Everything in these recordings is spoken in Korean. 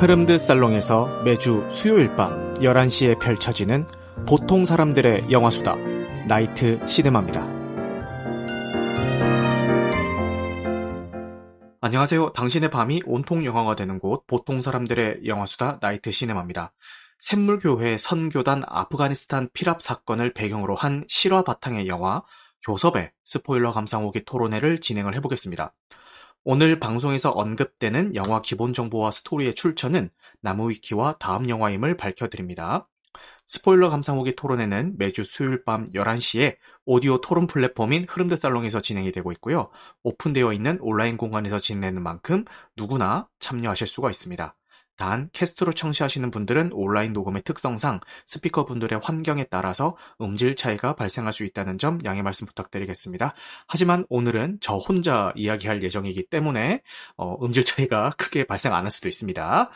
흐름드 살롱에서 매주 수요일 밤 11시에 펼쳐지는 보통 사람들의 영화수다 나이트 시네마입니다. 안녕하세요. 당신의 밤이 온통 영화가 되는 곳 보통 사람들의 영화수다 나이트 시네마입니다. 샘물교회 선교단 아프가니스탄 피랍 사건을 배경으로 한 실화 바탕의 영화 교섭의 스포일러 감상 후기 토론회를 진행을 해보겠습니다. 오늘 방송에서 언급되는 영화 기본 정보와 스토리의 출처는 나무위키와 다음 영화임을 밝혀드립니다. 스포일러 감상 후기 토론회는 매주 수요일 밤 11시에 오디오 토론 플랫폼인 흐름드 살롱에서 진행이 되고 있고요. 오픈되어 있는 온라인 공간에서 진행되는 만큼 누구나 참여하실 수가 있습니다. 단, 캐스트로 청취하시는 분들은 온라인 녹음의 특성상 스피커 분들의 환경에 따라서 음질 차이가 발생할 수 있다는 점 양해 말씀 부탁드리겠습니다. 하지만 오늘은 저 혼자 이야기할 예정이기 때문에 어, 음질 차이가 크게 발생 안 할 수도 있습니다.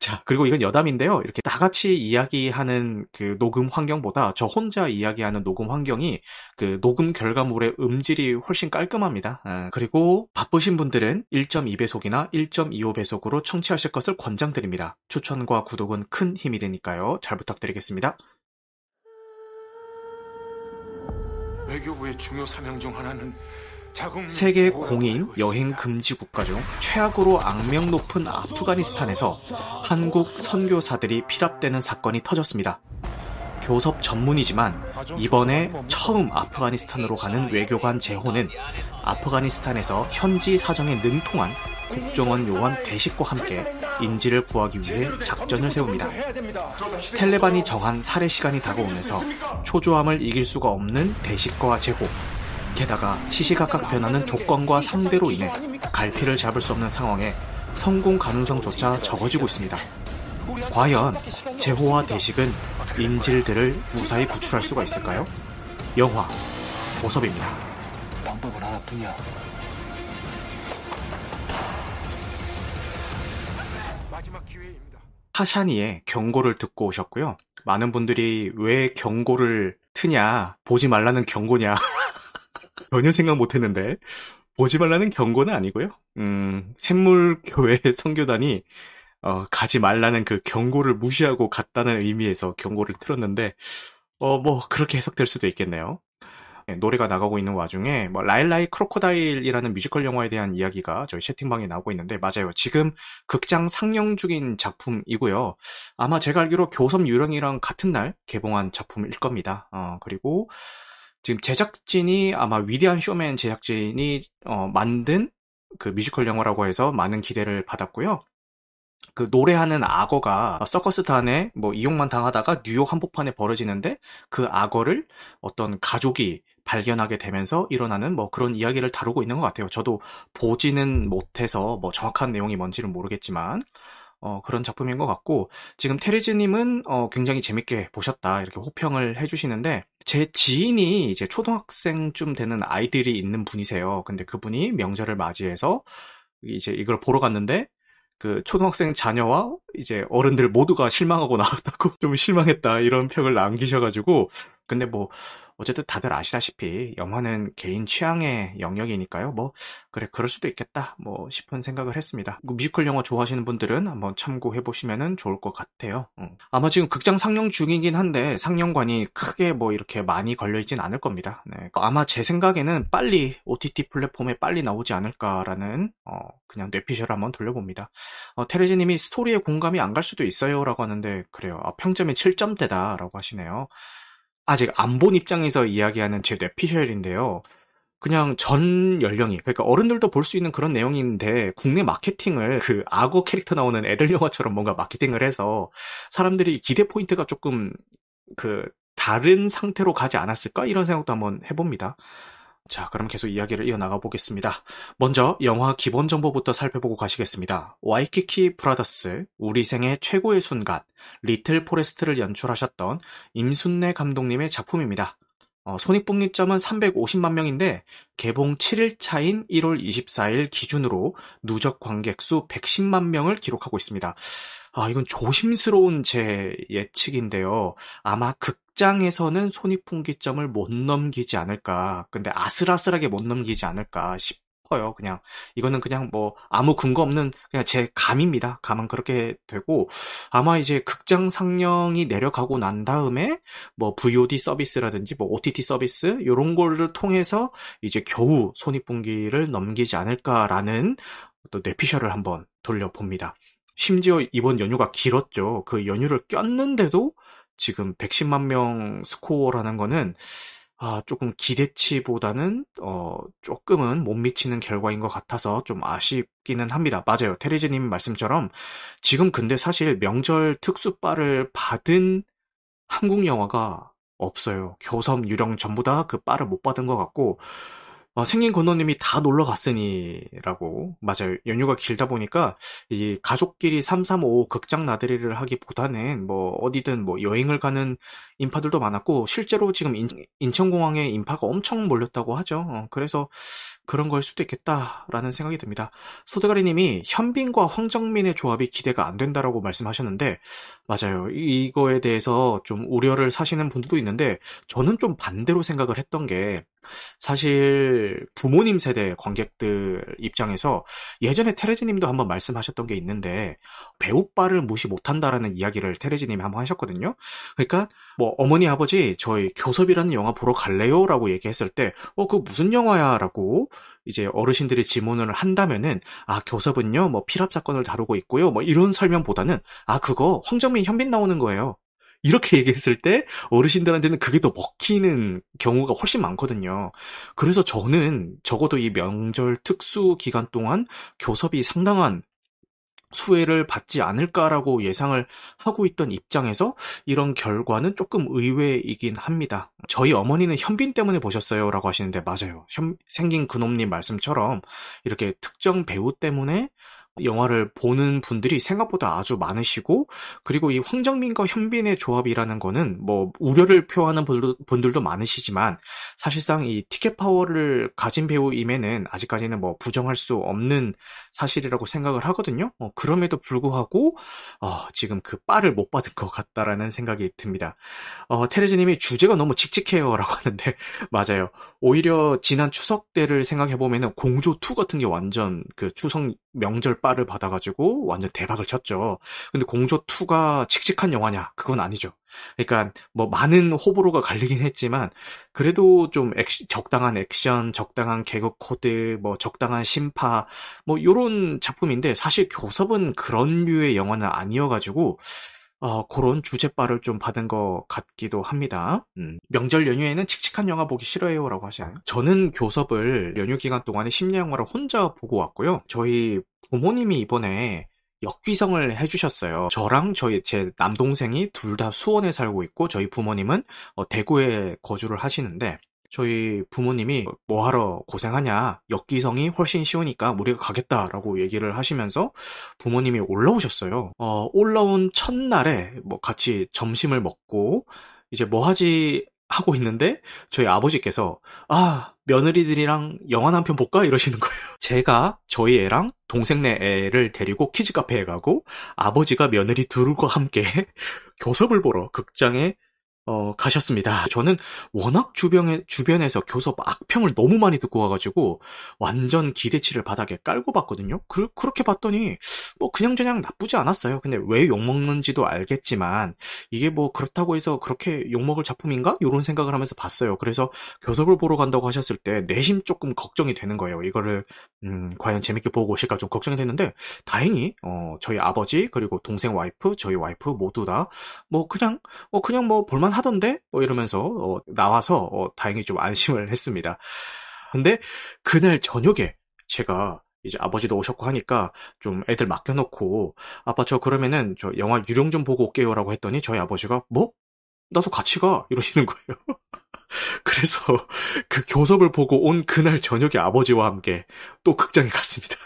자, 그리고 이건 여담인데요. 이렇게 다 같이 이야기하는 그 녹음 환경보다 저 혼자 이야기하는 녹음 환경이 그 녹음 결과물의 음질이 훨씬 깔끔합니다. 아, 그리고 바쁘신 분들은 1.2배속이나 1.25배속으로 청취하실 것을 권장드립니다. 추천과 구독은 큰 힘이 되니까요. 잘 부탁드리겠습니다. 외교부의 중요 사명 중 하나는 세계 공인 여행 금지 국가 중 최악으로 악명 높은 아프가니스탄에서 한국 선교사들이 피랍되는 사건이 터졌습니다. 교섭 전문이지만 이번에 처음 아프가니스탄으로 가는 외교관 재호는 아프가니스탄에서 현지 사정에 능통한 국정원 요원 대식과 함께 인지를 구하기 위해 작전을 세웁니다. 텔레반이 정한 살해 시간이 다가오면서 초조함을 이길 수가 없는 대식과 재호, 게다가 시시각각 변하는 조건과 상대로 인해 갈피를 잡을 수 없는 상황에 성공 가능성조차 적어지고 있습니다. 과연 제호와 대식은 인질들을 무사히 구출할 수가 있을까요? 영화 보섭입니다. 방법은 하나뿐이야. 하샤니의 경고를 듣고 오셨고요. 많은 분들이 왜 경고를 트냐, 보지 말라는 경고냐 전혀 생각 못했는데 보지 말라는 경고는 아니고요. 음, 샘물교회 선교단이 어, 가지 말라는 그 경고를 무시하고 갔다는 의미에서 경고를 틀었는데 어, 뭐 그렇게 해석될 수도 있겠네요. 네, 노래가 나가고 있는 와중에 뭐 라일라이 크로코다일이라는 뮤지컬 영화에 대한 이야기가 저희 채팅방에 나오고 있는데 맞아요. 지금 극장 상영 중인 작품이고요. 아마 제가 알기로 교섭 유령이랑 같은 날 개봉한 작품일 겁니다. 어, 그리고 지금 제작진이 아마 위대한 쇼맨 제작진이 어, 만든 그 뮤지컬 영화라고 해서 많은 기대를 받았고요. 그 노래하는 악어가 서커스단에 뭐 이용만 당하다가 뉴욕 한복판에 벌어지는데 그 악어를 어떤 가족이 발견하게 되면서 일어나는 뭐 그런 이야기를 다루고 있는 것 같아요. 저도 보지는 못해서 뭐 정확한 내용이 뭔지는 모르겠지만 어, 그런 작품인 것 같고, 지금 테레즈님은 어, 굉장히 재밌게 보셨다, 이렇게 호평을 해주시는데, 제 지인이 이제 초등학생쯤 되는 아이들이 있는 분이세요. 근데 그분이 명절을 맞이해서 이제 이걸 보러 갔는데, 그 초등학생 자녀와 이제 어른들 모두가 실망하고 나왔다고 좀 실망했다 이런 평을 남기셔가지고 근데 뭐 어쨌든 다들 아시다시피 영화는 개인 취향의 영역이니까요. 뭐 그래 그럴 수도 있겠다 뭐 싶은 생각을 했습니다. 그 뮤지컬 영화 좋아하시는 분들은 한번 참고해 보시면 좋을 것 같아요. 응. 아마 지금 극장 상영 중이긴 한데 상영관이 크게 뭐 이렇게 많이 걸려 있진 않을 겁니다. 네. 아마 제 생각에는 빨리 OTT 플랫폼에 빨리 나오지 않을까라는 어, 그냥 뇌피셜을 한번 돌려봅니다. 어, 테레지님이 스토리에 공감이 안 갈 수도 있어요라고 하는데 그래요. 아, 평점이 7점대다라고 하시네요. 아직 안 본 입장에서 이야기하는 제 뇌피셜인데요. 그냥 전 연령이 그러니까 어른들도 볼 수 있는 그런 내용인데 국내 마케팅을 그 악어 캐릭터 나오는 애들 영화처럼 뭔가 마케팅을 해서 사람들이 기대 포인트가 조금 그 다른 상태로 가지 않았을까 이런 생각도 한번 해봅니다. 자, 그럼 계속 이야기를 이어나가 보겠습니다. 먼저 영화 기본 정보부터 살펴보고 가시겠습니다. 와이키키 브라더스, 우리 생의 최고의 순간, 리틀 포레스트를 연출하셨던 임순례 감독님의 작품입니다. 어, 손익분기점은 350만 명인데 개봉 7일 차인 1월 24일 기준으로 누적 관객 수 110만 명을 기록하고 있습니다. 아, 이건 조심스러운 제 예측인데요. 아마 극장에서는 손익분기점을 못 넘기지 않을까. 근데 아슬아슬하게 못 넘기지 않을까 싶어요. 그냥 이거는 그냥 뭐 아무 근거 없는 그냥 제 감입니다. 감은 그렇게 되고 아마 이제 극장 상영이 내려가고 난 다음에 뭐 VOD 서비스라든지 뭐 OTT 서비스 이런 거를 통해서 이제 겨우 손익분기를 넘기지 않을까라는 또 뇌피셜을 한번 돌려봅니다. 심지어 이번 연휴가 길었죠. 그 연휴를 꼈는데도 지금 110만 명 스코어라는 거는 아, 조금 기대치보다는 어, 조금은 못 미치는 결과인 것 같아서 좀 아쉽기는 합니다. 맞아요. 테레즈님 말씀처럼 지금 근데 사실 명절 특수바를 받은 한국 영화가 없어요. 교섭, 유령 전부 다 그 바를 못 받은 것 같고 어, 생긴 건너님이 다 놀러 갔으니라고. 맞아요. 연휴가 길다 보니까 이 가족끼리 335 극장 나들이를 하기보다는 뭐 어디든 뭐 여행을 가는 인파들도 많았고 실제로 지금 인, 천공항에 인파가 엄청 몰렸다고 하죠. 어, 그래서 그런 걸 수도 있겠다라는 생각이 듭니다. 소대가리님이 현빈과 황정민의 조합이 기대가 안 된다라고 말씀하셨는데 맞아요. 이거에 대해서 좀 우려를 사시는 분들도 있는데 저는 좀 반대로 생각을 했던 게 사실 부모님 세대 관객들 입장에서 예전에 테레즈님도 한번 말씀하셨던 게 있는데 배우빠를 무시 못한다라는 이야기를 테레즈님이 한번 하셨거든요. 그러니까 뭐 어머니 아버지 저희 교섭이라는 영화 보러 갈래요라고 얘기했을 때 어 그 무슨 영화야라고 이제 어르신들이 질문을 한다면은 아 교섭은요 뭐 필압 사건을 다루고 있고요 뭐 이런 설명보다는 아 그거 황정민 현빈 나오는 거예요. 이렇게 얘기했을 때 어르신들한테는 그게 더 먹히는 경우가 훨씬 많거든요. 그래서 저는 적어도 이 명절 특수 기간 동안 교섭이 상당한 수혜를 받지 않을까라고 예상을 하고 있던 입장에서 이런 결과는 조금 의외이긴 합니다. 저희 어머니는 현빈 때문에 보셨어요 라고 하시는데 맞아요. 현, 생긴 그놈님 말씀처럼 이렇게 특정 배우 때문에 영화를 보는 분들이 생각보다 아주 많으시고 그리고 이 황정민과 현빈의 조합이라는 거는 뭐 우려를 표하는 분들도, 많으시지만 사실상 이 티켓 파워를 가진 배우임에는 아직까지는 뭐 부정할 수 없는 사실이라고 생각을 하거든요. 어, 그럼에도 불구하고 어, 지금 그 빠를 못 받은 것 같다라는 생각이 듭니다. 어, 테레즈님이 주제가 너무 칙칙해요라고 하는데 맞아요. 오히려 지난 추석 때를 생각해 보면은 공조 2 같은 게 완전 그 추석 명절 빠를 받아가지고 완전 대박을 쳤죠. 근데 공조2가 칙칙한 영화냐? 그건 아니죠. 그러니까 뭐 많은 호불호가 갈리긴 했지만 그래도 좀 액시, 적당한 액션, 적당한 개그 코드, 뭐 적당한 신파 뭐 요런 작품인데 사실 교섭은 그런 류의 영화는 아니어가지고 어, 그런 주제바를 좀 받은 것 같기도 합니다. 음, 명절 연휴에는 칙칙한 영화 보기 싫어요 라고 하시나요? 저는 교섭을 연휴 기간 동안에 심야 영화를 혼자 보고 왔고요. 저희 부모님이 이번에 역귀성을 해주셨어요. 저랑 저희 제 남동생이 둘 다 수원에 살고 있고 저희 부모님은 어, 대구에 거주를 하시는데 저희 부모님이 뭐 하러 고생하냐 역귀성이 훨씬 쉬우니까 우리가 가겠다라고 얘기를 하시면서 부모님이 올라오셨어요. 어, 올라온 첫날에 뭐 같이 점심을 먹고 이제 뭐 하지 하고 있는데 저희 아버지께서 아 며느리들이랑 영화 한 편 볼까 이러시는 거예요. 제가 저희 애랑 동생네 애를 데리고 키즈 카페에 가고 아버지가 며느리 둘과 함께 교섭을 보러 극장에 어, 가셨습니다. 저는 워낙 주변에, 주변에서 교섭 악평을 너무 많이 듣고 와가지고 완전 기대치를 바닥에 깔고 봤거든요. 그, 그렇게 봤더니 뭐 그냥저냥 나쁘지 않았어요. 근데 왜 욕먹는지도 알겠지만 이게 뭐 그렇다고 해서 그렇게 욕먹을 작품인가? 이런 생각을 하면서 봤어요. 그래서 교섭을 보러 간다고 하셨을 때 내심 조금 걱정이 되는 거예요. 이거를 음, 과연 재밌게 보고 오실까 좀 걱정이 됐는데 다행히 어, 저희 아버지 그리고 동생 와이프, 저희 와이프 모두 다 뭐 그냥 어, 그냥 뭐 볼만 하던데? 뭐 이러면서 어, 나와서 어, 다행히 좀 안심을 했습니다. 근데 그날 저녁에 제가 이제 아버지도 오셨고 하니까 좀 애들 맡겨놓고 아빠 저 그러면은 저 영화 유령 좀 보고 올게요라고 했더니 저희 아버지가 뭐? 나도 같이 가 이러시는 거예요. 그래서 그 교섭을 보고 온 그날 저녁에 아버지와 함께 또 극장에 갔습니다.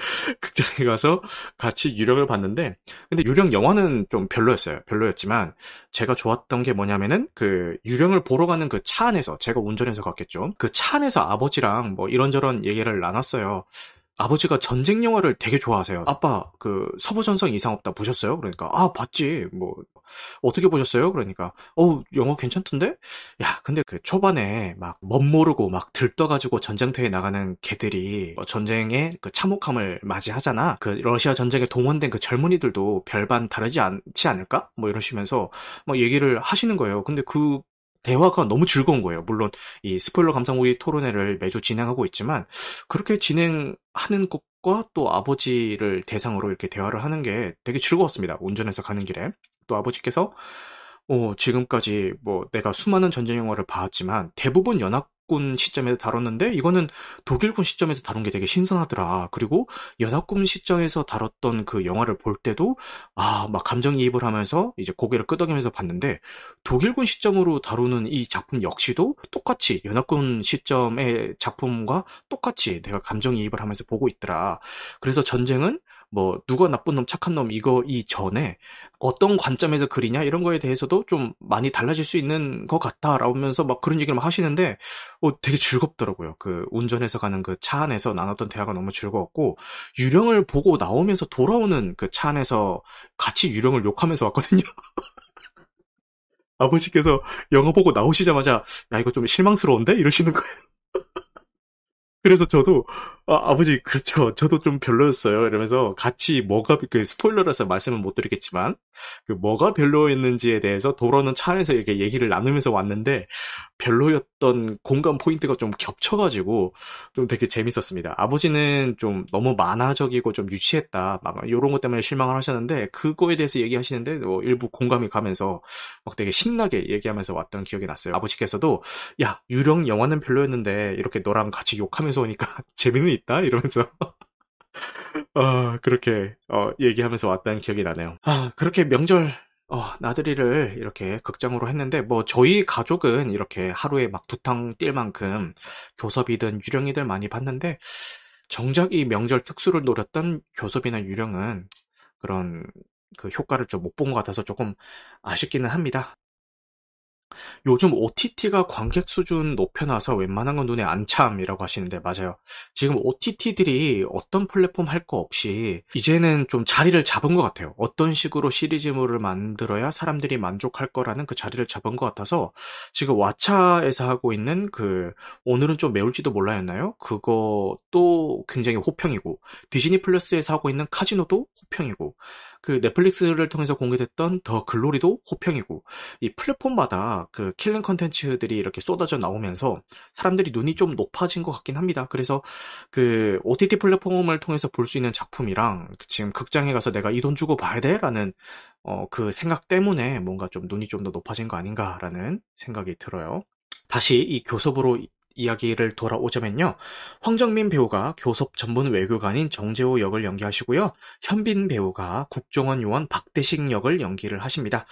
극장에 가서 같이 유령을 봤는데 근데 유령 영화는 좀 별로였어요. 별로였지만 제가 좋았던 게 뭐냐면은 그 유령을 보러 가는 그 차 안에서 제가 운전해서 갔겠죠. 그 차 안에서 아버지랑 뭐 이런저런 얘기를 나눴어요. 아버지가 전쟁 영화를 되게 좋아하세요. 아빠, 그, 서부전선 이상 없다 보셨어요? 그러니까, 아, 봤지. 뭐, 어떻게 보셨어요? 그러니까, 어우, 영화 괜찮던데? 야, 근데 그 초반에 막 멋모르고 막 들떠가지고 전쟁터에 나가는 개들이 어, 전쟁의 그 참혹함을 맞이하잖아. 그 러시아 전쟁에 동원된 그 젊은이들도 별반 다르지 않지 않을까? 뭐 이러시면서 막 얘기를 하시는 거예요. 근데 그 대화가 너무 즐거운 거예요. 물론 이 스포일러 감상후기 토론회를 매주 진행하고 있지만 그렇게 진행하는 것과 또 아버지를 대상으로 이렇게 대화를 하는 게 되게 즐거웠습니다. 운전해서 가는 길에. 또 아버지께서 어, 지금까지 뭐 내가 수많은 전쟁 영화를 봤지만 대부분 연합 군 시점에서 다뤘는데 이거는 독일군 시점에서 다룬 게 되게 신선하더라. 그리고 연합군 시점에서 다뤘던 그 영화를 볼 때도 아, 막 감정이입을 하면서 이제 고개를 끄덕이면서 봤는데 독일군 시점으로 다루는 이 작품 역시도 똑같이 연합군 시점의 작품과 똑같이 내가 감정이입을 하면서 보고 있더라. 그래서 전쟁은 뭐 누가 나쁜 놈 착한 놈 이거 이전에 어떤 관점에서 그리냐 이런 거에 대해서도 좀 많이 달라질 수 있는 것 같다라면서 막 그런 얘기를 막 하시는데 어 되게 즐겁더라고요. 그 운전해서 가는 그 차 안에서 나눴던 대화가 너무 즐거웠고 유령을 보고 나오면서 돌아오는 그 차 안에서 같이 유령을 욕하면서 왔거든요. 아버지께서 영화 보고 나오시자마자 야 이거 좀 실망스러운데 이러시는 거예요. 그래서 저도 아, 버지 그렇죠 저도 좀 별로였어요. 이러면서 같이 뭐가 그 스포일러라서 말씀을 못 드리겠지만 그 뭐가 별로였는지에 대해서 도로는 차 안에서 이렇게 얘기를 나누면서 왔는데 별로였던 공감 포인트가 좀 겹쳐가지고 좀 되게 재밌었습니다. 아버지는 좀 너무 만화적이고 좀 유치했다. 막 이런 것 때문에 실망을 하셨는데 그거에 대해서 얘기하시는데 뭐 일부 공감이 가면서 막 되게 신나게 얘기하면서 왔던 기억이 났어요. 아버지께서도 야 유령 영화는 별로였는데 이렇게 너랑 같이 욕하면서 하면서 오니까 재미는 있다 이러면서 어, 그렇게 어, 얘기하면서 왔다는 기억이 나네요. 아 그렇게 명절 어, 나들이를 이렇게 극장으로 했는데, 뭐, 저희 가족은 이렇게 하루에 막 두탕 뛸 만큼 교섭이든 유령이들 많이 봤는데, 정작 이 명절 특수를 노렸던 교섭이나 유령은 그런 그 효과를 좀 못 본 것 같아서 조금 아쉽기는 합니다. 요즘 OTT가 관객 수준 높여놔서 웬만한 건 눈에 안 참이라고 하시는데 맞아요. 지금 OTT들이 어떤 플랫폼 할 거 없이 이제는 좀 자리를 잡은 것 같아요. 어떤 식으로 시리즈물을 만들어야 사람들이 만족할 거라는 그 자리를 잡은 것 같아서 지금 왓챠에서 하고 있는 그 오늘은 좀 매울지도 몰라였나요? 그것도 굉장히 호평이고 디즈니 플러스에서 하고 있는 카지노도 호평이고 그 넷플릭스를 통해서 공개됐던 더 글로리도 호평이고 이 플랫폼마다 그 killing 컨텐츠들이 이렇게 쏟아져 나오면서 사람들이 눈이 좀 높아진 것 같긴 합니다. 그래서 그 OTT 플랫폼을 통해서 볼 수 있는 작품이랑 지금 극장에 가서 내가 이 돈 주고 봐야 돼라는 어, 그 생각 때문에 뭔가 좀 눈이 좀 더 높아진 거 아닌가라는 생각이 들어요. 다시 이 교섭으로 이야기를 돌아오자면요. 황정민 배우가 교섭 전문 외교관인 정재호 역을 연기하시고요. 현빈 배우가 국정원 요원 박대식 역을 연기를 하십니다.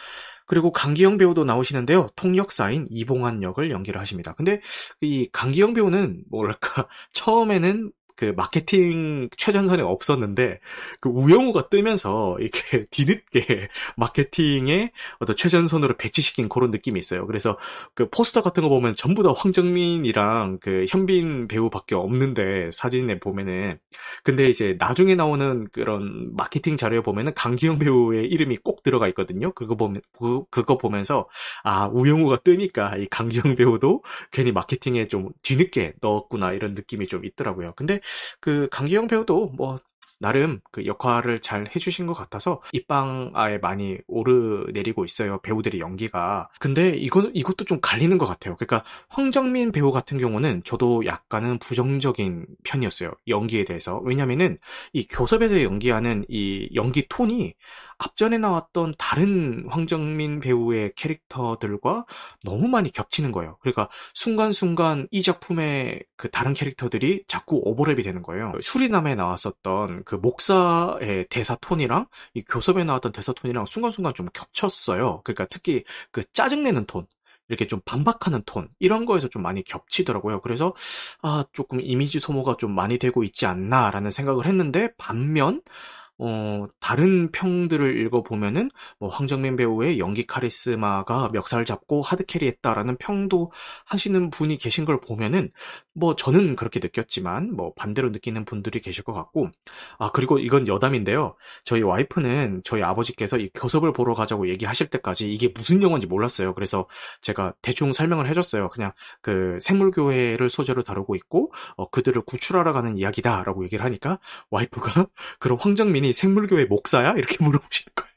그리고 강기영 배우도 나오시는데요. 통역사인 이봉환 역을 연기를 하십니다. 근데 이 강기영 배우는 뭐랄까 처음에는 그 마케팅 최전선에 없었는데 그 우영우가 뜨면서 이렇게 뒤늦게 마케팅에 어떤 최전선으로 배치시킨 그런 느낌이 있어요. 그래서 그 포스터 같은 거 보면 전부 다 황정민이랑 그 현빈 배우밖에 없는데 사진에 보면은 근데 이제 나중에 나오는 그런 마케팅 자료에 보면은 강기영 배우의 이름이 꼭 들어가 있거든요. 그거 보면 그, 그거 보면서 아 우영우가 뜨니까 이 강기영 배우도 괜히 마케팅에 좀 뒤늦게 넣었구나 이런 느낌이 좀 있더라고요. 근데 그 강기영 배우도 뭐 나름 그 역할을 잘 해주신 것 같아서 입방아에 많이 오르내리고 있어요 배우들의 연기가. 근데 이건 이것도 좀 갈리는 것 같아요. 그러니까 황정민 배우 같은 경우는 저도 약간은 부정적인 편이었어요 연기에 대해서. 왜냐면은 이 교섭에서 연기하는 이 연기 톤이 앞전에 나왔던 다른 황정민 배우의 캐릭터들과 너무 많이 겹치는 거예요. 그러니까 순간순간 이 작품의 그 다른 캐릭터들이 자꾸 오버랩이 되는 거예요. 수리남에 나왔었던 그 목사의 대사 톤이랑 이 교섭에 나왔던 대사 톤이랑 순간순간 좀 겹쳤어요. 그러니까 특히 그 짜증내는 톤. 이렇게 좀 반박하는 톤 이런 거에서 좀 많이 겹치더라고요. 그래서 아 조금 이미지 소모가 좀 많이 되고 있지 않나라는 생각을 했는데 반면 어, 다른 평들을 읽어보면은, 뭐, 황정민 배우의 연기 카리스마가 멱살 잡고 하드캐리했다라는 평도 하시는 분이 계신 걸 보면은, 뭐, 저는 그렇게 느꼈지만, 뭐, 반대로 느끼는 분들이 계실 것 같고, 아, 그리고 이건 여담인데요. 저희 와이프는 저희 아버지께서 이 교섭을 보러 가자고 얘기하실 때까지 이게 무슨 영화인지 몰랐어요. 그래서 제가 대충 설명을 해줬어요. 그냥 그 생물교회를 소재로 다루고 있고, 어, 그들을 구출하러 가는 이야기다라고 얘기를 하니까, 와이프가 그런 황정민이 아니 생물교회 목사야? 이렇게 물어보시는 거예요.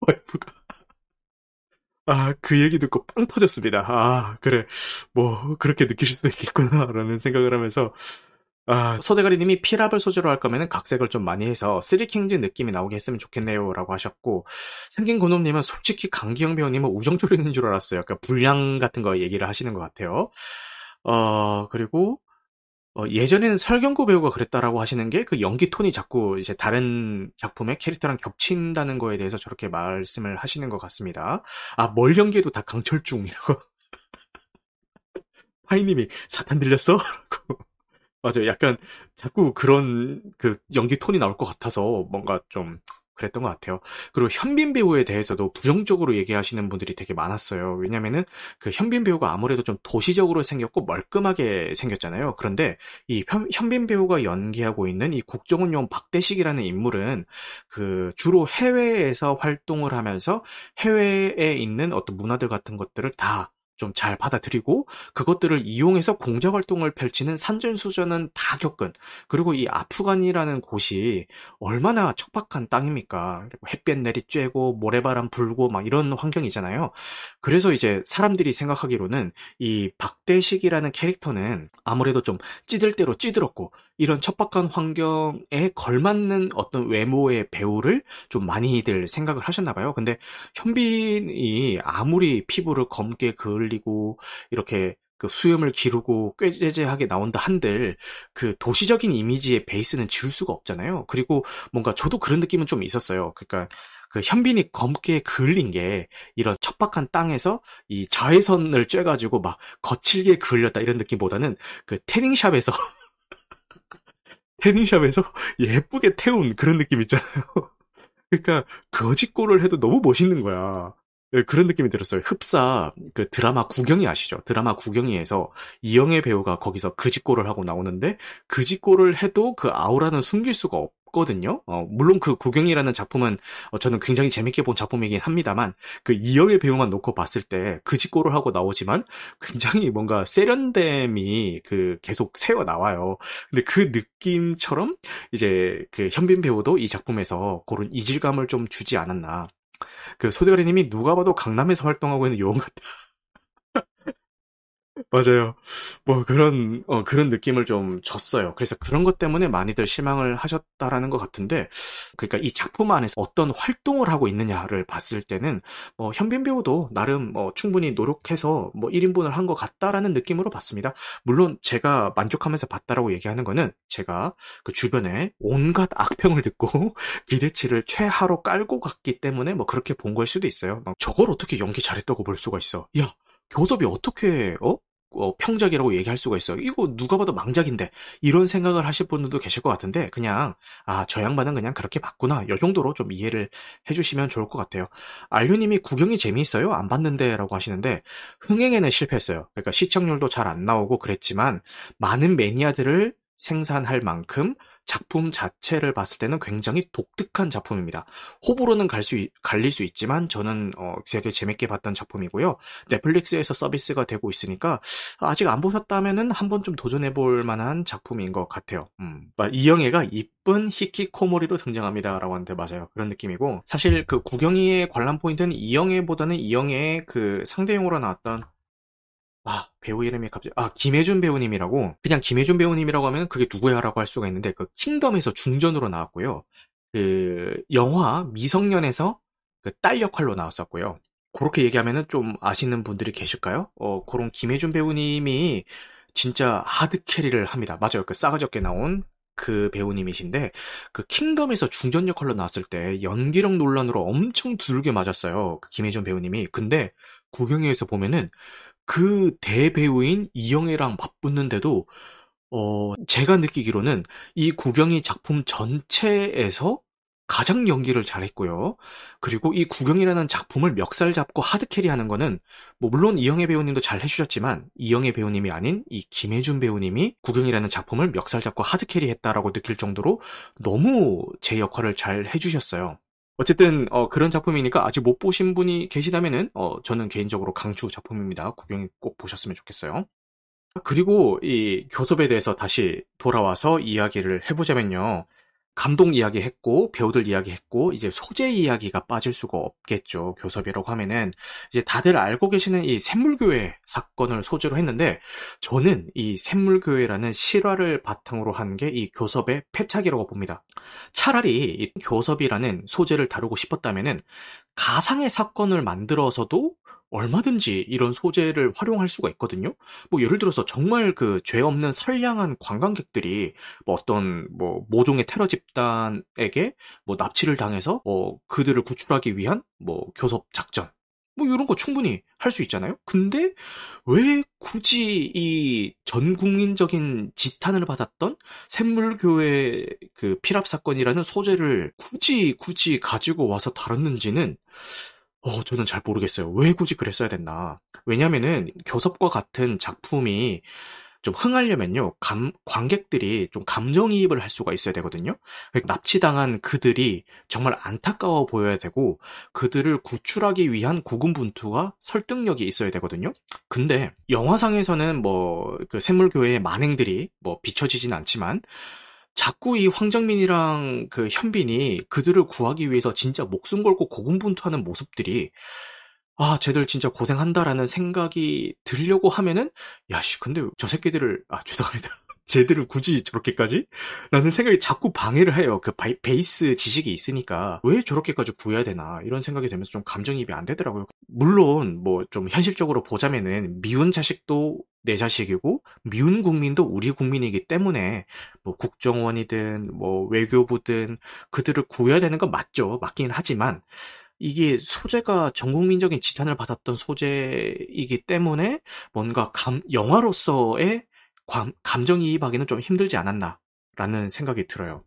와이프가. 아, 그 얘기 듣고 빵 터졌습니다. 아, 그래. 뭐, 그렇게 느끼실 수도 있겠구나. 라는 생각을 하면서, 아, 서대가리님이 피랍을 소재로 할 거면 각색을 좀 많이 해서 쓰리킹즈 느낌이 나오게 했으면 좋겠네요. 라고 하셨고, 생긴 고놈님은 솔직히 강기영 배우님은 우정조리는 줄 알았어요. 그러니까 분량 같은 거 얘기를 하시는 것 같아요. 어, 그리고, 어, 예전에는 설경구 배우가 그랬다라고 하시는 게 그 연기 톤이 자꾸 이제 다른 작품의 캐릭터랑 겹친다는 거에 대해서 저렇게 말씀을 하시는 것 같습니다. 아, 뭘 연기해도 다 강철중이라고. 하이님이 사탄 들렸어? 라고. 맞아요. 약간 자꾸 그런 그 연기 톤이 나올 것 같아서 뭔가 좀 그랬던 것 같아요. 그리고 현빈 배우에 대해서도 부정적으로 얘기하시는 분들이 되게 많았어요. 왜냐면은 그 현빈 배우가 아무래도 좀 도시적으로 생겼고 멀끔하게 생겼잖아요. 그런데 이 현, 빈 배우가 연기하고 있는 이 국정원 용 박대식이라는 인물은 그 주로 해외에서 활동을 하면서 해외에 있는 어떤 문화들 같은 것들을 다 좀 잘 받아들이고 그것들을 이용해서 공작 활동을 펼치는 산전수전은 다 겪은 그리고 이 아프간이라는 곳이 얼마나 척박한 땅입니까? 햇볕 내리 쬐고 모래바람 불고 막 이런 환경이잖아요. 그래서 이제 사람들이 생각하기로는 이 박대식이라는 캐릭터는 아무래도 좀 찌들 대로 찌들었고 이런 척박한 환경에 걸맞는 어떤 외모의 배우를 좀 많이들 생각을 하셨나 봐요. 근데 현빈이 아무리 피부를 검게 그을리고 이렇게 그 수염을 기르고 꾀재재하게 나온다 한들 그 도시적인 이미지의 베이스는 지울 수가 없잖아요. 그리고 뭔가 저도 그런 느낌은 좀 있었어요. 그러니까 그 현빈이 검게 그을린 게 이런 척박한 땅에서 이 자외선을 쬐가지고 막 거칠게 그을렸다 이런 느낌보다는 그 태닝샵에서 태닝샵에서 예쁘게 태운 그런 느낌 있잖아요. 그러니까 거짓골을 해도 너무 멋있는 거야. 예, 그런 느낌이 들었어요. 흡사 그 드라마 구경이 아시죠? 드라마 구경이에서 이영애 배우가 거기서 그짓골을 하고 나오는데 그짓골을 해도 그 아우라는 숨길 수가 없. 거든요. 어, 물론 그 구경이라는 작품은 어, 저는 굉장히 재밌게 본 작품이긴 합니다만 그 이영애 배우만 놓고 봤을 때 그짓골을 하고 나오지만 굉장히 뭔가 세련됨이 그 계속 새어 나와요. 근데 그 느낌처럼 이제 그 현빈 배우도 이 작품에서 그런 이질감을 좀 주지 않았나. 그 소대가리님이 누가 봐도 강남에서 활동하고 있는 요원 같다. 맞아요. 뭐 그런 어, 그런 느낌을 좀 줬어요. 그래서 그런 것 때문에 많이들 실망을 하셨다라는 것 같은데, 그러니까 이 작품 안에서 어떤 활동을 하고 있느냐를 봤을 때는 뭐 현빈 배우도 나름 뭐 충분히 노력해서 뭐 1인분을 한 것 같다라는 느낌으로 봤습니다. 물론 제가 만족하면서 봤다라고 얘기하는 거는 제가 그 주변에 온갖 악평을 듣고 기대치를 최하로 깔고 갔기 때문에 뭐 그렇게 본 걸 수도 있어요. 저걸 어떻게 연기 잘했다고 볼 수가 있어? 야, 교섭이 어떻게 어? 어, 평작이라고 얘기할 수가 있어. 이거 누가 봐도 망작인데 이런 생각을 하실 분들도 계실 것 같은데 그냥 아 저 양반은 그냥 그렇게 봤구나. 요 정도로 좀 이해를 해주시면 좋을 것 같아요. 알류님이 구경이 재미있어요? 안 봤는데라고 하시는데 흥행에는 실패했어요. 그러니까 시청률도 잘 안 나오고 그랬지만 많은 매니아들을 생산할 만큼 작품 자체를 봤을 때는 굉장히 독특한 작품입니다. 호불호는 갈 수, 갈릴 수 있지만 저는 어, 되게 재밌게 봤던 작품이고요. 넷플릭스에서 서비스가 되고 있으니까 아직 안 보셨다면은 한번 좀 도전해 볼 만한 작품인 것 같아요. 음. 이영애가 이쁜 히키코모리로 등장합니다라고 하는데 맞아요. 그런 느낌이고 사실 그 구경이의 관람 포인트는 이영애보다는 이영애의 그 상대용으로 나왔던 아, 배우 이름이 갑자기, 아, 김혜준 배우님이라고, 그냥 김혜준 배우님이라고 하면 그게 누구야 라고 할 수가 있는데, 그 킹덤에서 중전으로 나왔고요. 그 영화 미성년에서 그 딸 역할로 나왔었고요. 그렇게 얘기하면은 좀 아시는 분들이 계실까요? 어, 그런 김혜준 배우님이 진짜 하드 캐리를 합니다. 맞아요. 그 싸가지 없게 나온 그 배우님이신데 그 킹덤에서 중전 역할로 나왔을 때 연기력 논란으로 엄청 두들겨 맞았어요. 그 김혜준 배우님이. 근데 구경회에서 보면은 그 대배우인 이영애랑 맞붙는데도 어, 제가 느끼기로는 이 구경이 작품 전체에서 가장 연기를 잘했고요. 그리고 이 구경이라는 작품을 멱살 잡고 하드캐리하는 거는 뭐 물론 이영애 배우님도 잘 해주셨지만 이영애 배우님이 아닌 이 김혜준 배우님이 구경이라는 작품을 멱살 잡고 하드캐리했다라고 느낄 정도로 너무 제 역할을 잘 해주셨어요. 어쨌든 어, 그런 작품이니까 아직 못 보신 분이 계시다면은 어, 저는 개인적으로 강추 작품입니다. 구경 꼭 보셨으면 좋겠어요. 그리고 이 교섭에 대해서 다시 돌아와서 이야기를 해보자면요. 감동 이야기 했고, 배우들 이야기 했고, 이제 소재 이야기가 빠질 수가 없겠죠. 교섭이라고 하면은, 이제 다들 알고 계시는 이 샘물교회 사건을 소재로 했는데, 저는 이 샘물교회라는 실화를 바탕으로 한 게 이 교섭의 패착이라고 봅니다. 차라리 이 교섭이라는 소재를 다루고 싶었다면은, 가상의 사건을 만들어서도 얼마든지 이런 소재를 활용할 수가 있거든요. 뭐 예를 들어서 정말 그 죄 없는 선량한 관광객들이 뭐 어떤 뭐 모종의 테러 집단에게 뭐 납치를 당해서 뭐 그들을 구출하기 위한 뭐 교섭 작전 뭐 이런 거 충분히 할 수 있잖아요. 근데 왜 굳이 이 전 국민적인 지탄을 받았던 샘물교회 그 피랍 사건이라는 소재를 굳이 굳이 가지고 와서 다뤘는지는 어, 저는 잘 모르겠어요. 왜 굳이 그랬어야 됐나. 왜냐면은 교섭과 같은 작품이 좀 흥하려면요, 감, 관객들이 좀 감정이입을 할 수가 있어야 되거든요. 그러니까 납치당한 그들이 정말 안타까워 보여야 되고, 그들을 구출하기 위한 고군분투와 설득력이 있어야 되거든요. 근데, 영화상에서는 뭐, 그 샘물교회의 만행들이 뭐 비춰지진 않지만, 자꾸 이 황정민이랑 그 현빈이 그들을 구하기 위해서 진짜 목숨 걸고 고군분투하는 모습들이 아, 쟤들 진짜 고생한다라는 생각이 들려고 하면은 야 씨, 근데 저 새끼들을 아, 죄송합니다. 쟤들을 굳이 저렇게까지? 라는 생각이 자꾸 방해를 해요. 그 바이, 베이스 지식이 있으니까 왜 저렇게까지 구해야 되나 이런 생각이 들면서 좀 감정이입이 안 되더라고요. 물론 뭐 좀 현실적으로 보자면은 미운 자식도 내 자식이고 미운 국민도 우리 국민이기 때문에 뭐 국정원이든 뭐 외교부든 그들을 구해야 되는 건 맞죠. 맞긴 하지만 이게 소재가 전국민적인 지탄을 받았던 소재이기 때문에 뭔가 감, 영화로서의 감, 감정이입하기는 좀 힘들지 않았나라는 생각이 들어요.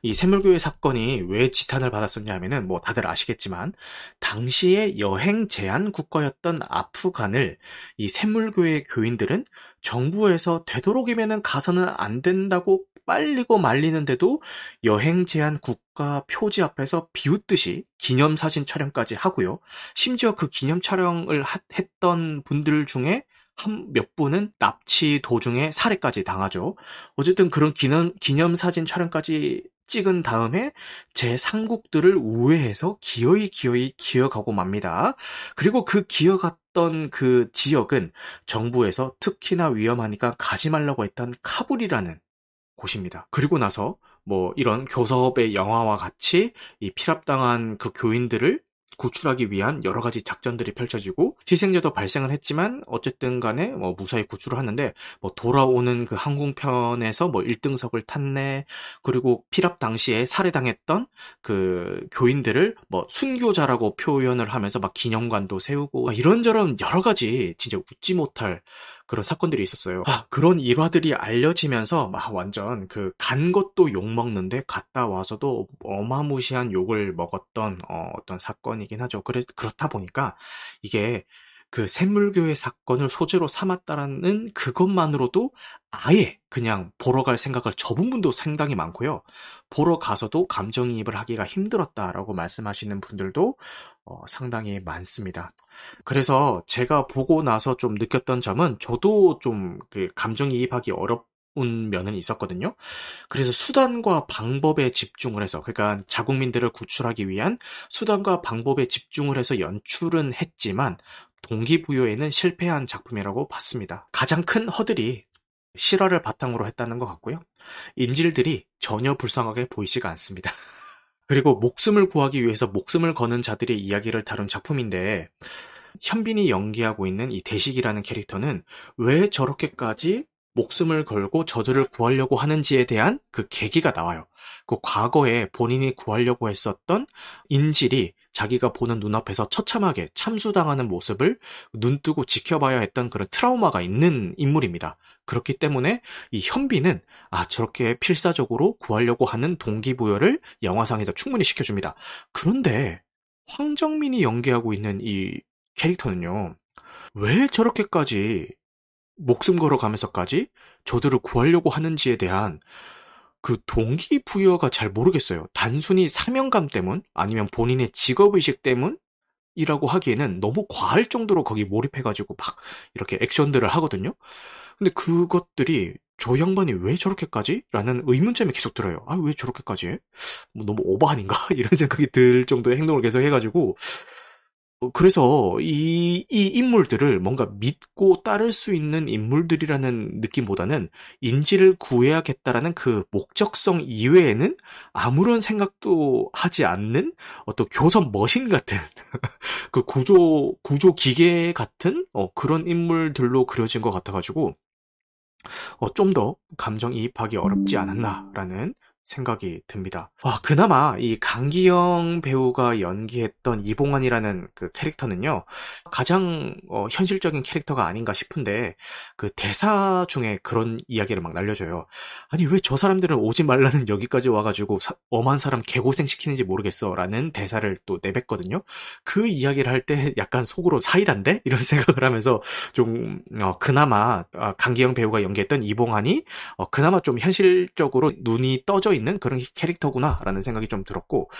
이 샘물교회 사건이 왜 지탄을 받았었냐 하면은 뭐 다들 아시겠지만 당시에 여행 제한 국가였던 아프간을 이 샘물교회 교인들은 정부에서 되도록이면은 가서는 안 된다고 빨리고 말리는데도 여행 제한 국가 표지 앞에서 비웃듯이 기념 사진 촬영까지 하고요. 심지어 그 기념 촬영을 했던 분들 중에 한 몇 분은 납치 도중에 살해까지 당하죠. 어쨌든 그런 기념, 기념 사진 촬영까지 찍은 다음에 제 상국들을 우회해서 기어이 기어이 기어가고 맙니다. 그리고 그 기어갔던 그 지역은 정부에서 특히나 위험하니까 가지 말라고 했던 카불이라는 곳입니다. 그리고 나서 뭐 이런 교섭의 영화와 같이 이 피랍당한 그 교인들을 구출하기 위한 여러 가지 작전들이 펼쳐지고 희생자도 발생을 했지만 어쨌든 간에 뭐 무사히 구출을 하는데 뭐 돌아오는 그 항공편에서 뭐 1등석을 탔네 그리고 피랍 당시에 살해당했던 그 교인들을 뭐 순교자라고 표현을 하면서 막 기념관도 세우고 이런저런 여러 가지 진짜 웃지 못할 그런 사건들이 있었어요. 아, 그런 일화들이 알려지면서 막 완전 그 간 것도 욕 먹는데 갔다 와서도 어마무시한 욕을 먹었던 어, 어떤 사건이긴 하죠. 그래 그렇다 보니까 이게 그 샘물교회 사건을 소재로 삼았다라는 그것만으로도 아예 그냥 보러 갈 생각을 접은 분도 상당히 많고요. 보러 가서도 감정이입을 하기가 힘들었다라고 말씀하시는 분들도 어, 상당히 많습니다. 그래서 제가 보고 나서 좀 느꼈던 점은 저도 좀 그 감정이입하기 어렵 운 면은 있었거든요. 그래서 수단과 방법에 집중을 해서, 그러니까 자국민들을 구출하기 위한 수단과 방법에 집중을 해서 연출은 했지만, 동기부여에는 실패한 작품이라고 봤습니다. 가장 큰 허들이 실화를 바탕으로 했다는 것 같고요. 인질들이 전혀 불쌍하게 보이지가 않습니다. 그리고 목숨을 구하기 위해서 목숨을 거는 자들의 이야기를 다룬 작품인데 현빈이 연기하고 있는 이 대식이라는 캐릭터는 왜 저렇게까지 목숨을 걸고 저들을 구하려고 하는지에 대한 그 계기가 나와요. 그 과거에 본인이 구하려고 했었던 인질이 자기가 보는 눈앞에서 처참하게 참수당하는 모습을 눈뜨고 지켜봐야 했던 그런 트라우마가 있는 인물입니다. 그렇기 때문에 이 현빈은 아 저렇게 필사적으로 구하려고 하는 동기부여를 영화상에서 충분히 시켜줍니다. 그런데 황정민이 연기하고 있는 이 캐릭터는요. 왜 저렇게까지 목숨 걸어가면서까지 저들을 구하려고 하는지에 대한 그 동기부여가 잘 모르겠어요. 단순히 사명감 때문 아니면 본인의 직업의식 때문 이라고 하기에는 너무 과할 정도로 거기 몰입해가지고 막 이렇게 액션들을 하거든요. 근데 그것들이 저 양반이 왜 저렇게까지? 라는 의문점이 계속 들어요. 아, 왜 저렇게까지 해? 뭐 너무 오버 아닌가? 이런 생각이 들 정도의 행동을 계속 해가지고, 어, 그래서 이, 이 인물들을 뭔가 믿고 따를 수 있는 인물들이라는 느낌보다는 인지를 구해야겠다라는 그 목적성 이외에는 아무런 생각도 하지 않는 어떤 교섭 머신 같은 그 구조, 구조 기계 같은 어, 그런 인물들로 그려진 것 같아가지고 어, 좀 더 감정이입하기 어렵지 않았나라는 생각이 듭니다. 아, 그나마 이 강기영 배우가 연기했던 이봉환이라는 그 캐릭터는요, 가장 어, 현실적인 캐릭터가 아닌가 싶은데, 그 대사 중에 그런 이야기를 막 날려줘요. 아니, 왜 저 사람들은 오지 말라는 여기까지 와가지고 사, 엄한 사람 개고생 시키는지 모르겠어. 라는 대사를 또 내뱉거든요. 그 이야기를 할 때 약간 속으로 사이란데? 이런 생각을 하면서 좀, 어, 그나마 어, 강기영 배우가 연기했던 이봉환이 어, 그나마 좀 현실적으로 눈이 떠져 있는 그런 캐릭터구나라는 생각이 좀 들었고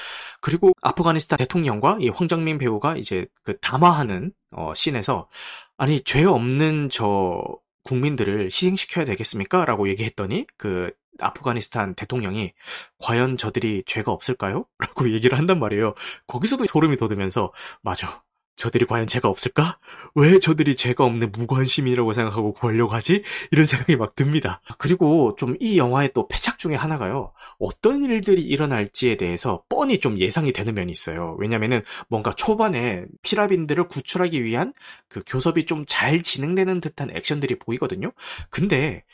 그리고 아프가니스탄 대통령과 이 황정민 배우가 이제 그 담화하는 어, 씬에서 아니 죄 없는 저 국민들을 희생시켜야 되겠습니까? 라고 얘기했더니 그 아프가니스탄 대통령이 과연 저들이 죄가 없을까요? 라고 얘기를 한단 말이에요. 거기서도 소름이 돋으면서 맞아. 저들이 과연 죄가 없을까? 왜 저들이 죄가 없는 무고한 시민이라고 생각하고 구하려고 하지? 이런 생각이 막 듭니다. 그리고 좀 이 영화의 또 패착 중에 하나가요. 어떤 일들이 일어날지에 대해서 뻔히 좀 예상이 되는 면이 있어요. 왜냐면은 뭔가 초반에 피라빈들을 구출하기 위한 그 교섭이 좀 잘 진행되는 듯한 액션들이 보이거든요. 근데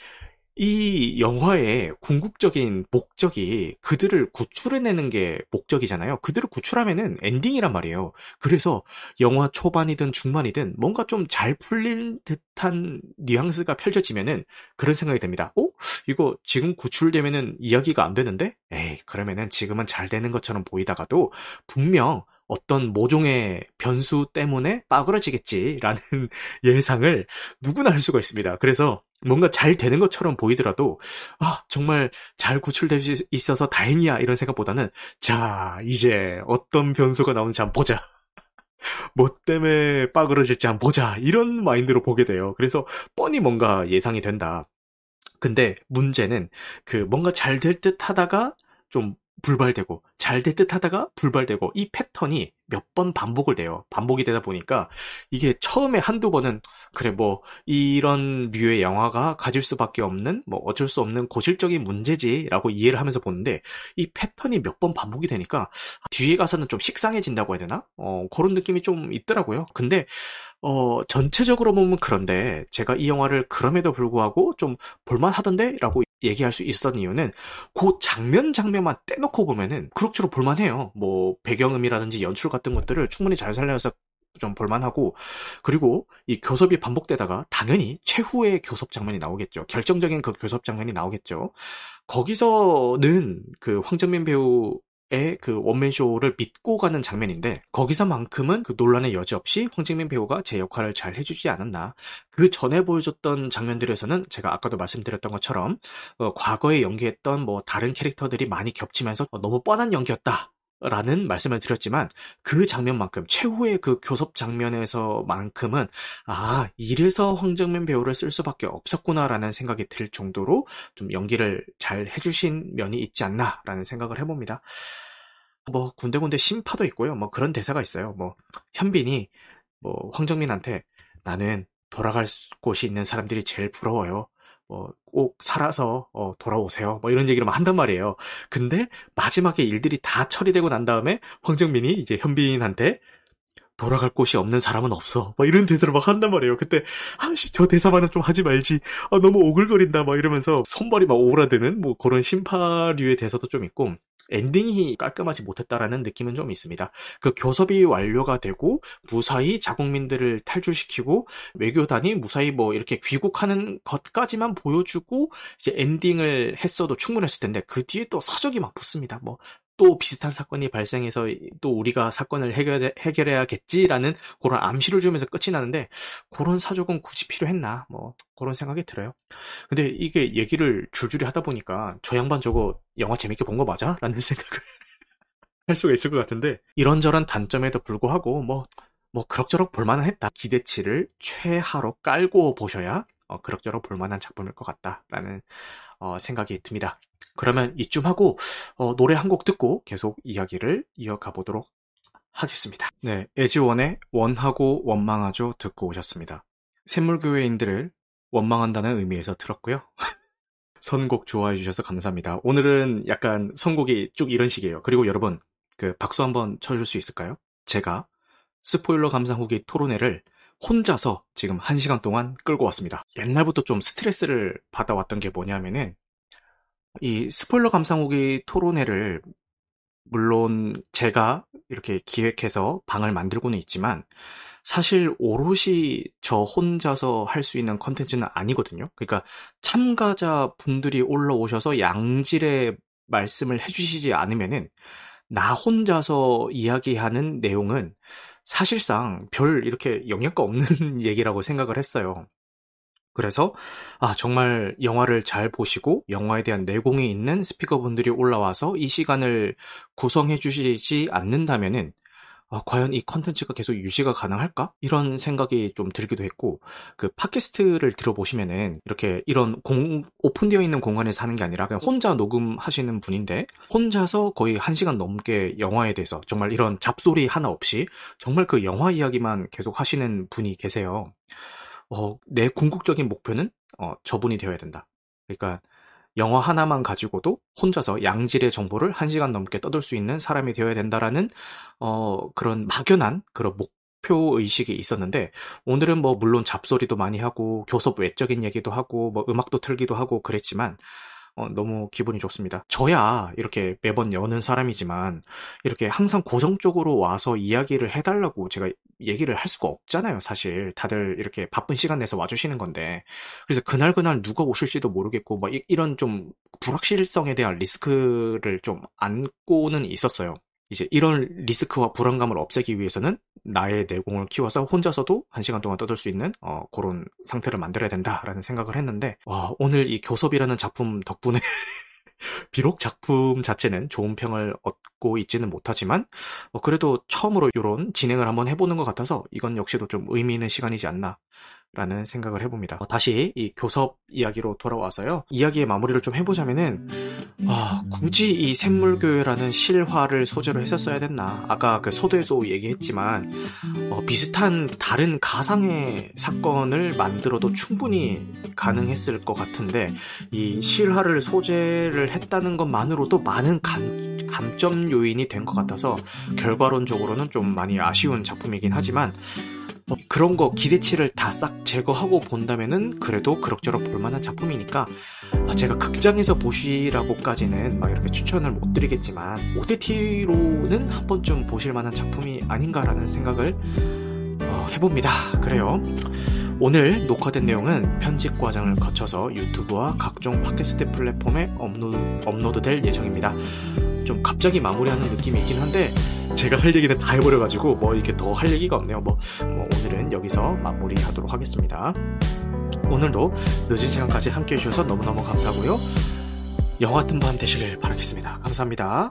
이 영화의 궁극적인 목적이 그들을 구출해내는 게 목적이잖아요. 그들을 구출하면은 엔딩이란 말이에요. 그래서 영화 초반이든 중반이든 뭔가 좀 잘 풀린 듯한 뉘앙스가 펼쳐지면은 그런 생각이 듭니다. 어? 이거 지금 구출되면은 이야기가 안 되는데? 에이, 그러면은 지금은 잘 되는 것처럼 보이다가도 분명 어떤 모종의 변수 때문에 빠그러지겠지라는 예상을 누구나 할 수가 있습니다. 그래서 뭔가 잘 되는 것처럼 보이더라도 아 정말 잘 구출될 수 있어서 다행이야 이런 생각보다는 자 이제 어떤 변수가 나오는지 한번 보자. 뭐 때문에 빠그러질지 한번 보자. 이런 마인드로 보게 돼요. 그래서 뻔히 뭔가 예상이 된다. 근데 문제는 그 뭔가 잘 될 듯 하다가 좀 불발되고 잘 될 듯 하다가 불발되고 이 패턴이 몇 번 반복을 돼요. 반복이 되다 보니까 이게 처음에 한두 번은 그래 뭐 이런 류의 영화가 가질 수밖에 없는 뭐 어쩔 수 없는 고질적인 문제지라고 이해를 하면서 보는데 이 패턴이 몇 번 반복이 되니까 뒤에 가서는 좀 식상해진다고 해야 되나? 어 그런 느낌이 좀 있더라고요. 근데 어, 전체적으로 보면 그런데 제가 이 영화를 그럼에도 불구하고 좀 볼만하던데? 라고 얘기할 수 있었던 이유는 그 장면 장면만 떼놓고 보면은 그럭저럭 볼만해요. 뭐 배경음이라든지 연출 같은 것들을 충분히 잘 살려서 좀 볼만하고 그리고 이 교섭이 반복되다가 당연히 최후의 교섭 장면이 나오겠죠. 결정적인 그 교섭 장면이 나오겠죠. 거기서는 그 황정민 배우 그 원맨쇼를 믿고 가는 장면인데 거기서만큼은 그 논란의 여지 없이 황정민 배우가 제 역할을 잘 해주지 않았나. 그 전에 보여줬던 장면들에서는 제가 아까도 말씀드렸던 것처럼 어, 과거에 연기했던 뭐 다른 캐릭터들이 많이 겹치면서 어, 너무 뻔한 연기였다 라는 말씀을 드렸지만 그 장면만큼 최후의 그 교섭 장면에서만큼은 아 이래서 황정민 배우를 쓸 수밖에 없었구나라는 생각이 들 정도로 좀 연기를 잘 해주신 면이 있지 않나라는 생각을 해봅니다. 뭐 군데군데 심파도 있고요. 뭐 그런 대사가 있어요. 뭐 현빈이 뭐 황정민한테 나는 돌아갈 곳이 있는 사람들이 제일 부러워요. 뭐, 꼭 살아서, 어, 돌아오세요. 뭐 이런 얘기를 막 한단 말이에요. 근데 마지막에 일들이 다 처리되고 난 다음에 황정민이 이제 현빈한테 돌아갈 곳이 없는 사람은 없어. 막 이런 대사를 막 한단 말이에요. 그때, 아씨, 저 대사만은 좀 하지 말지. 아, 너무 오글거린다. 막 이러면서 손발이 막 오그라드는 뭐 그런 심파류의 대사도 좀 있고, 엔딩이 깔끔하지 못했다라는 느낌은 좀 있습니다. 그 교섭이 완료가 되고, 무사히 자국민들을 탈출시키고, 외교단이 무사히 뭐 이렇게 귀국하는 것까지만 보여주고, 이제 엔딩을 했어도 충분했을 텐데, 그 뒤에 또 사적이 막 붙습니다. 뭐, 또 비슷한 사건이 발생해서 또 우리가 사건을 해결해, 해결해야겠지라는 그런 암시를 주면서 끝이 나는데 그런 사족은 굳이 필요했나 뭐 그런 생각이 들어요. 근데 이게 얘기를 줄줄이 하다 보니까 저 양반 저거 영화 재밌게 본 거 맞아? 라는 생각을 할 수가 있을 것 같은데 이런저런 단점에도 불구하고 뭐뭐 그럭저럭 볼만은 했다. 기대치를 최하로 깔고 보셔야 어, 그럭저럭 볼만한 작품일 것 같다라는 어, 생각이 듭니다. 그러면 이쯤 하고 어, 노래 한 곡 듣고 계속 이야기를 이어가 보도록 하겠습니다. 네, 에지원의 원하고 원망하죠 듣고 오셨습니다. 샘물교회인들을 원망한다는 의미에서 들었고요. 선곡 좋아해 주셔서 감사합니다. 오늘은 약간 선곡이 쭉 이런 식이에요. 그리고 여러분, 그 박수 한번 쳐줄 수 있을까요? 제가 스포일러 감상 후기 토론회를 혼자서 지금 한 시간 동안 끌고 왔습니다. 옛날부터 좀 스트레스를 받아왔던 게 뭐냐면은 이 스포일러 감상 후기 토론회를 물론 제가 이렇게 기획해서 방을 만들고는 있지만 사실 오롯이 저 혼자서 할 수 있는 컨텐츠는 아니거든요. 그러니까 참가자 분들이 올라오셔서 양질의 말씀을 해주시지 않으면은 나 혼자서 이야기하는 내용은 사실상 별 이렇게 영향가 없는 얘기라고 생각을 했어요. 그래서 아 정말 영화를 잘 보시고 영화에 대한 내공이 있는 스피커분들이 올라와서 이 시간을 구성해 주시지 않는다면은 아, 과연 이 컨텐츠가 계속 유지가 가능할까? 이런 생각이 좀 들기도 했고, 그 팟캐스트를 들어보시면은 이렇게 이런 공, 오픈되어 있는 공간에서 하는 게 아니라 그냥 혼자 녹음하시는 분인데, 혼자서 거의 한 시간 넘게 영화에 대해서 정말 이런 잡소리 하나 없이 정말 그 영화 이야기만 계속 하시는 분이 계세요. 어, 내 궁극적인 목표는 어, 저분이 되어야 된다. 그러니까 영화 하나만 가지고도 혼자서 양질의 정보를 한 시간 넘게 떠들 수 있는 사람이 되어야 된다라는 어, 그런 막연한 그런 목표 의식이 있었는데 오늘은 뭐 물론 잡소리도 많이 하고 교섭 외적인 얘기도 하고 뭐 음악도 틀기도 하고 그랬지만 어, 너무 기분이 좋습니다. 저야 이렇게 매번 여는 사람이지만 이렇게 항상 고정적으로 와서 이야기를 해달라고 제가 얘기를 할 수가 없잖아요, 사실. 다들 이렇게 바쁜 시간 내서 와주시는 건데. 그래서 그날그날 누가 오실지도 모르겠고, 뭐, 이, 이런 좀 불확실성에 대한 리스크를 좀 안고는 있었어요. 이제 이런 리스크와 불안감을 없애기 위해서는 나의 내공을 키워서 혼자서도 한 시간 동안 떠들 수 있는 어, 그런 상태를 만들어야 된다라는 생각을 했는데 와, 오늘 이 교섭이라는 작품 덕분에 비록 작품 자체는 좋은 평을 얻고 있지는 못하지만 어, 그래도 처음으로 이런 진행을 한번 해보는 것 같아서 이건 역시도 좀 의미 있는 시간이지 않나 라는 생각을 해봅니다. 어, 다시 이 교섭 이야기로 돌아와서요. 이야기의 마무리를 좀 해보자면은, 아, 굳이 이 샘물교회라는 실화를 소재로 했었어야 됐나. 아까 그 소도에도 얘기했지만, 어, 비슷한 다른 가상의 사건을 만들어도 충분히 가능했을 것 같은데, 이 실화를 소재를 했다는 것만으로도 많은 감, 감점 요인이 된 것 같아서, 결과론적으로는 좀 많이 아쉬운 작품이긴 하지만, 뭐 그런 거 기대치를 다 싹 제거하고 본다면은 그래도 그럭저럭 볼만한 작품이니까 아, 제가 극장에서 보시라고까지는 막 이렇게 추천을 못 드리겠지만 OTT로는 한 번쯤 보실 만한 작품이 아닌가라는 생각을 어, 해봅니다. 그래요. 오늘 녹화된 내용은 편집 과정을 거쳐서 유튜브와 각종 팟캐스트 플랫폼에 업로드, 업로드될 예정입니다. 좀 갑자기 마무리하는 느낌이 있긴 한데 제가 할 얘기는 다 해버려가지고 뭐 이렇게 더 할 얘기가 없네요. 뭐, 뭐 오늘은 여기서 마무리하도록 하겠습니다. 오늘도 늦은 시간까지 함께 해주셔서 너무너무 감사하고요. 영화 같은 밤 되시길 바라겠습니다. 감사합니다.